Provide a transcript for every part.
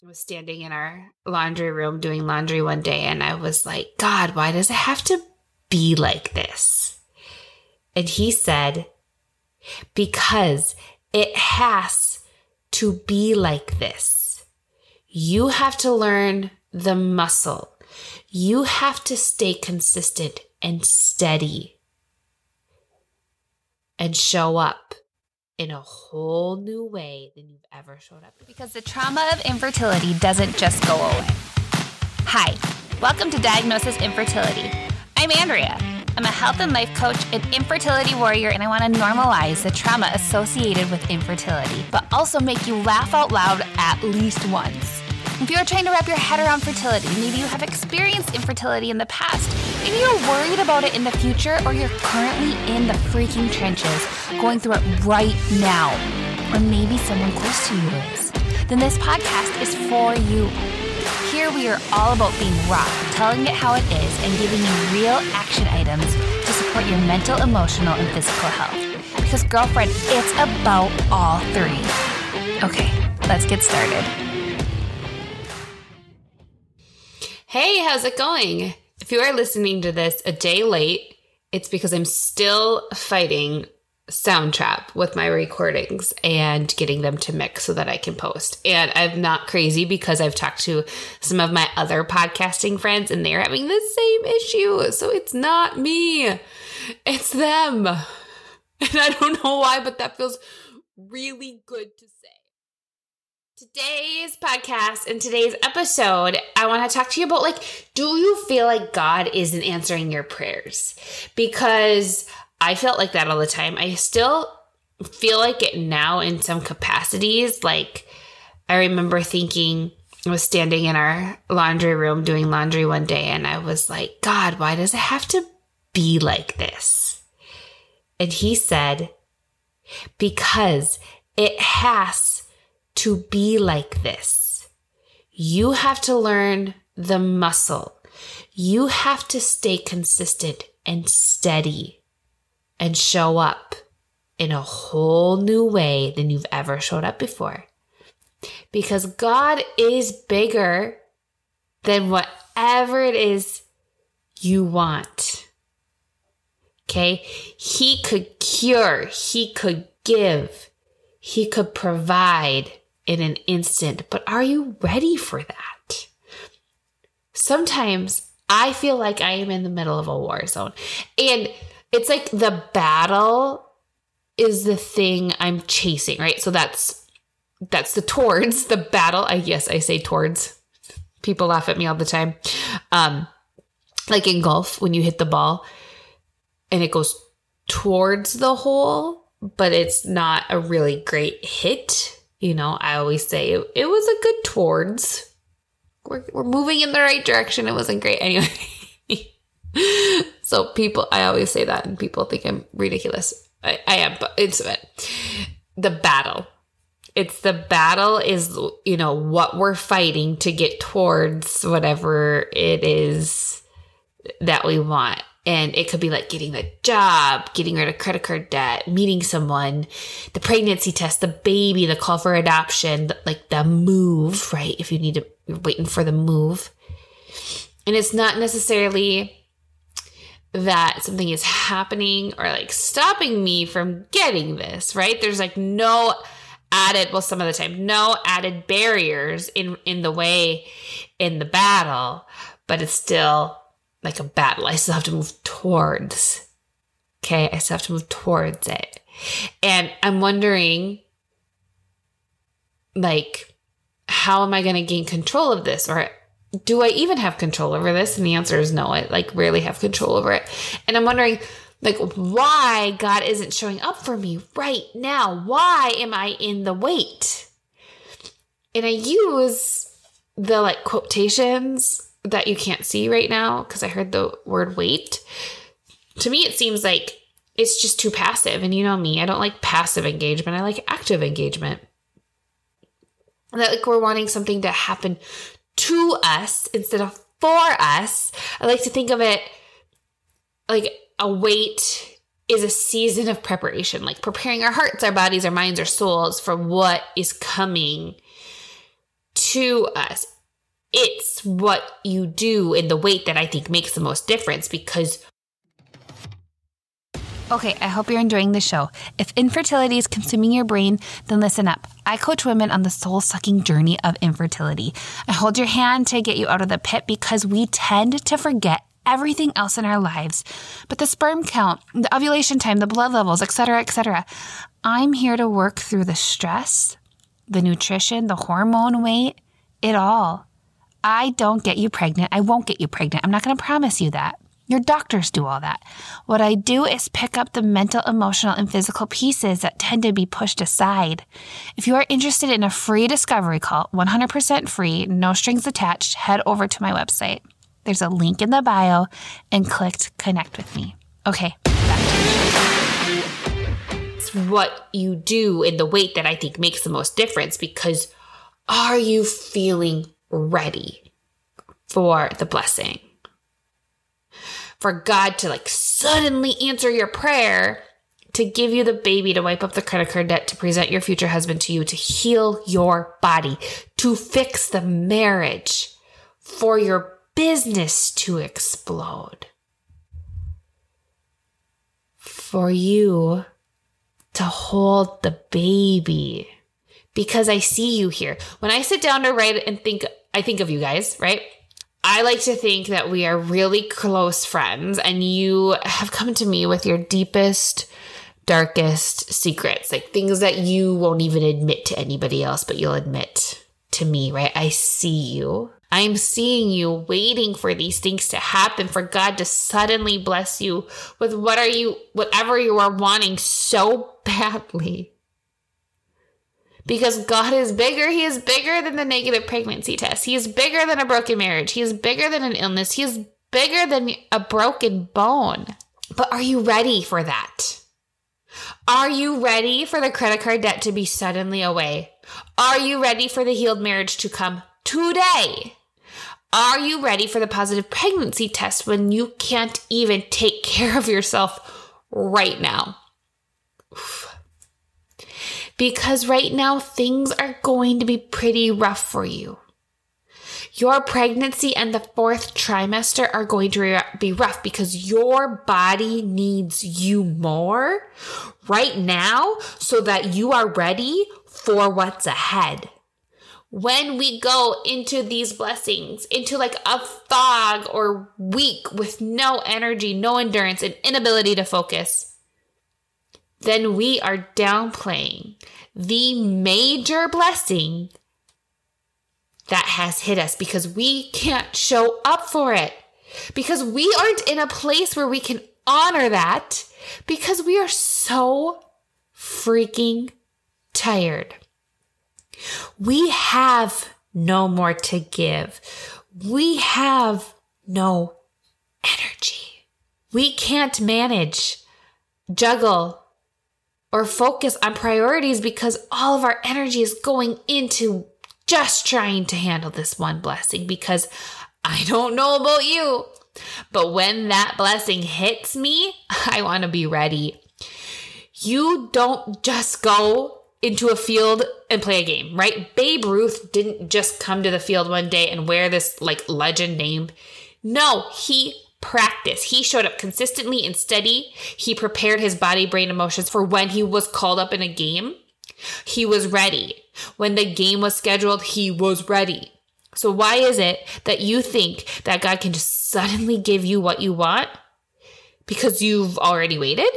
Was standing in our laundry room doing laundry one day and I was like, God, why does it have to be like this? And he said, because it has to be like this. You have to learn the muscle. You have to stay consistent and steady and show up in a whole new way than you've ever showed up. Because the trauma of infertility doesn't just go away. Hi, welcome to Diagnosis Infertility. I'm Andrea. I'm a health and life coach, an infertility warrior, and I want to normalize the trauma associated with infertility, but also make you laugh out loud at least once. If you're trying to wrap your head around fertility, maybe you have experienced infertility in the past, maybe you're worried about it in the future, or you're currently in the freaking trenches going through it right now, or maybe someone close to you is, then this podcast is for you. Here we are all about being raw, telling it how it is, and giving you real action items to support your mental, emotional, and physical health. Because, girlfriend, it's about all three. Okay, let's get started. Hey, how's it going? If you are listening to this a day late, it's because I'm still fighting Soundtrap with my recordings and getting them to mix so that I can post. And I'm not crazy because I've talked to some of my other podcasting friends and they're having the same issue. So it's not me, it's them. And I don't know why, but that feels really good to say. Today's podcast and today's episode, I want to talk to you about like, do you feel like God isn't answering your prayers? Because I felt like that all the time. I still feel like it now in some capacities. Like, I remember thinking, I was standing in our laundry room doing laundry one day, and I was like, God, why does it have to be like this? And he said, because it has to be like this. You have to learn the muscle. You have to stay consistent and steady and show up in a whole new way than you've ever showed up before. Because God is bigger than whatever it is you want. Okay? He could cure, He could give, He could provide in an instant, but are you ready for that? Sometimes I feel like I am in the middle of a war zone. And it's like the battle is the thing I'm chasing, right? So that's that's the towards the battle. I yes, I say towards. People laugh at me all the time. Um like in golf when you hit the ball and it goes towards the hole, but it's not a really great hit you know, I always say it, it was a good towards. We're, we're moving in the right direction. It wasn't great anyway. so people, I always say that, and people think I'm ridiculous. I, I am, but it's it. The battle. It's the battle is, you know, what we're fighting to get towards whatever it is that we want. And it could be like getting a job, getting rid of credit card debt, meeting someone, the pregnancy test, the baby, the call for adoption, like the move, right? If you need to, you're waiting for the move. And it's not necessarily that something is happening or like stopping me from getting this, right? There's like no added, well, some of the time, no added barriers in, in the way in the battle, but it's still like a battle. I still have to move towards. Okay. I still have to move towards it. And I'm wondering, like, how am I going to gain control of this? Or do I even have control over this? And the answer is no. I like rarely have control over it. And I'm wondering, like, why God isn't showing up for me right now? Why am I in the wait? And I use the like quotations that you can't see right now because I heard the word wait. To me, it seems like it's just too passive. And you know me, I don't like passive engagement, I like active engagement. That like we're wanting something to happen to us instead of for us. I like to think of it like a wait is a season of preparation, like preparing our hearts, our bodies, our minds, our souls for what is coming to us. It's what you do in the wait that I think makes the most difference because Okay, I hope you're enjoying the show. If infertility is consuming your brain, then listen up. I coach women on the soul sucking journey of infertility. I hold your hand to get you out of the pit because we tend to forget everything else in our lives. But the sperm count, the ovulation time, the blood levels, etc., etc. I'm here to work through the stress, the nutrition, the hormone weight, it all. I don't get you pregnant. I won't get you pregnant. I'm not going to promise you that. Your doctors do all that. What I do is pick up the mental, emotional, and physical pieces that tend to be pushed aside. If you are interested in a free discovery call, 100% free, no strings attached, head over to my website. There's a link in the bio and click connect with me. Okay, it's what you do in the wait that I think makes the most difference because are you feeling ready for the blessing? for God to like suddenly answer your prayer to give you the baby, to wipe up the credit card debt, to present your future husband to you, to heal your body, to fix the marriage, for your business to explode, for you to hold the baby. Because I see you here. When I sit down to write and think, I think of you guys, right? I like to think that we are really close friends, and you have come to me with your deepest, darkest secrets, like things that you won't even admit to anybody else, but you'll admit to me, right? I see you. I'm seeing you waiting for these things to happen, for God to suddenly bless you with what are you, whatever you are wanting so badly because God is bigger. He is bigger than the negative pregnancy test. He is bigger than a broken marriage. He is bigger than an illness. He is bigger than a broken bone. But are you ready for that? Are you ready for the credit card debt to be suddenly away? Are you ready for the healed marriage to come today? Are you ready for the positive pregnancy test when you can't even take care of yourself right now? Oof because right now things are going to be pretty rough for you. Your pregnancy and the fourth trimester are going to be rough because your body needs you more right now so that you are ready for what's ahead. When we go into these blessings, into like a fog or weak with no energy, no endurance, and inability to focus, then we are downplaying the major blessing that has hit us because we can't show up for it. Because we aren't in a place where we can honor that because we are so freaking tired. We have no more to give. We have no energy. We can't manage, juggle, or focus on priorities because all of our energy is going into just trying to handle this one blessing because I don't know about you, but when that blessing hits me, I want to be ready. You don't just go into a field and play a game, right? Babe Ruth didn't just come to the field one day and wear this like legend name. No, he practice. He showed up consistently and steady. He prepared his body, brain, emotions for when he was called up in a game. He was ready. When the game was scheduled, he was ready. So, why is it that you think that God can just suddenly give you what you want? Because you've already waited?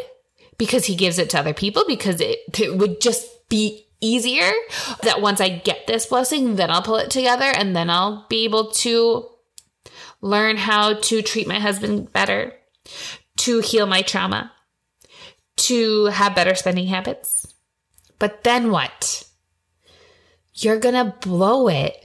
Because He gives it to other people? Because it, it would just be easier that once I get this blessing, then I'll pull it together and then I'll be able to learn how to treat my husband better, to heal my trauma, to have better spending habits. But then what? You're going to blow it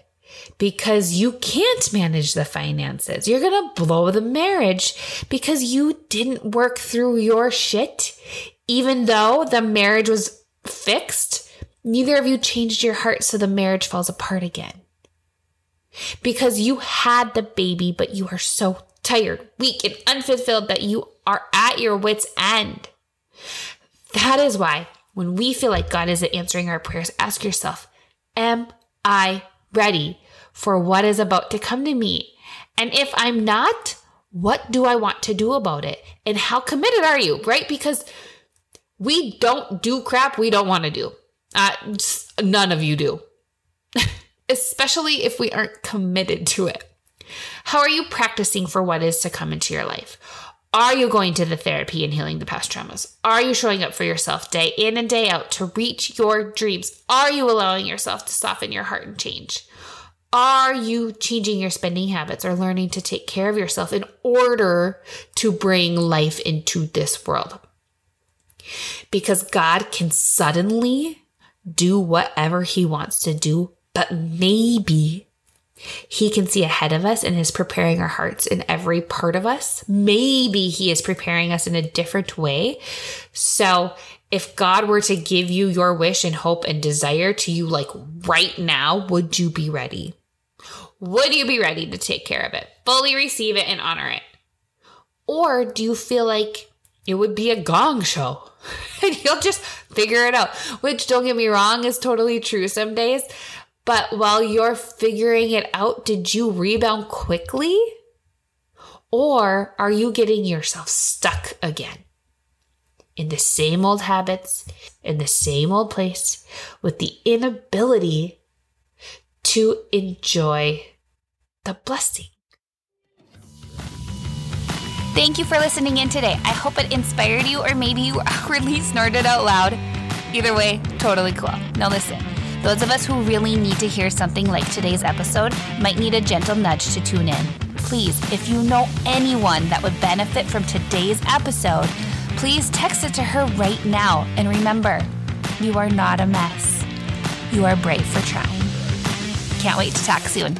because you can't manage the finances. You're going to blow the marriage because you didn't work through your shit. Even though the marriage was fixed, neither of you changed your heart so the marriage falls apart again because you had the baby, but you are so tired, weak, and unfulfilled that you are at your wits' end. That is why when we feel like God isn't answering our prayers, ask yourself, Am I ready? for what is about to come to me? And if I'm not, what do I want to do about it? And how committed are you, right? Because we don't do crap we don't want to do. Uh, none of you do, especially if we aren't committed to it. How are you practicing for what is to come into your life? Are you going to the therapy and healing the past traumas? Are you showing up for yourself day in and day out to reach your dreams? Are you allowing yourself to soften your heart and change? Are you changing your spending habits or learning to take care of yourself in order to bring life into this world? Because God can suddenly do whatever He wants to do, but maybe he can see ahead of us and is preparing our hearts in every part of us. Maybe He is preparing us in a different way. So, if God were to give you your wish and hope and desire to you, like right now, would you be ready? Would you be ready to take care of it, fully receive it, and honor it? Or do you feel like it would be a gong show and you'll just figure it out? Which, don't get me wrong, is totally true some days. But while you're figuring it out, did you rebound quickly? Or are you getting yourself stuck again in the same old habits, in the same old place, with the inability to enjoy the blessing? Thank you for listening in today. I hope it inspired you, or maybe you awkwardly snorted out loud. Either way, totally cool. Now, listen. Those of us who really need to hear something like today's episode might need a gentle nudge to tune in. Please, if you know anyone that would benefit from today's episode, please text it to her right now. And remember, you are not a mess. You are brave for trying. Can't wait to talk soon.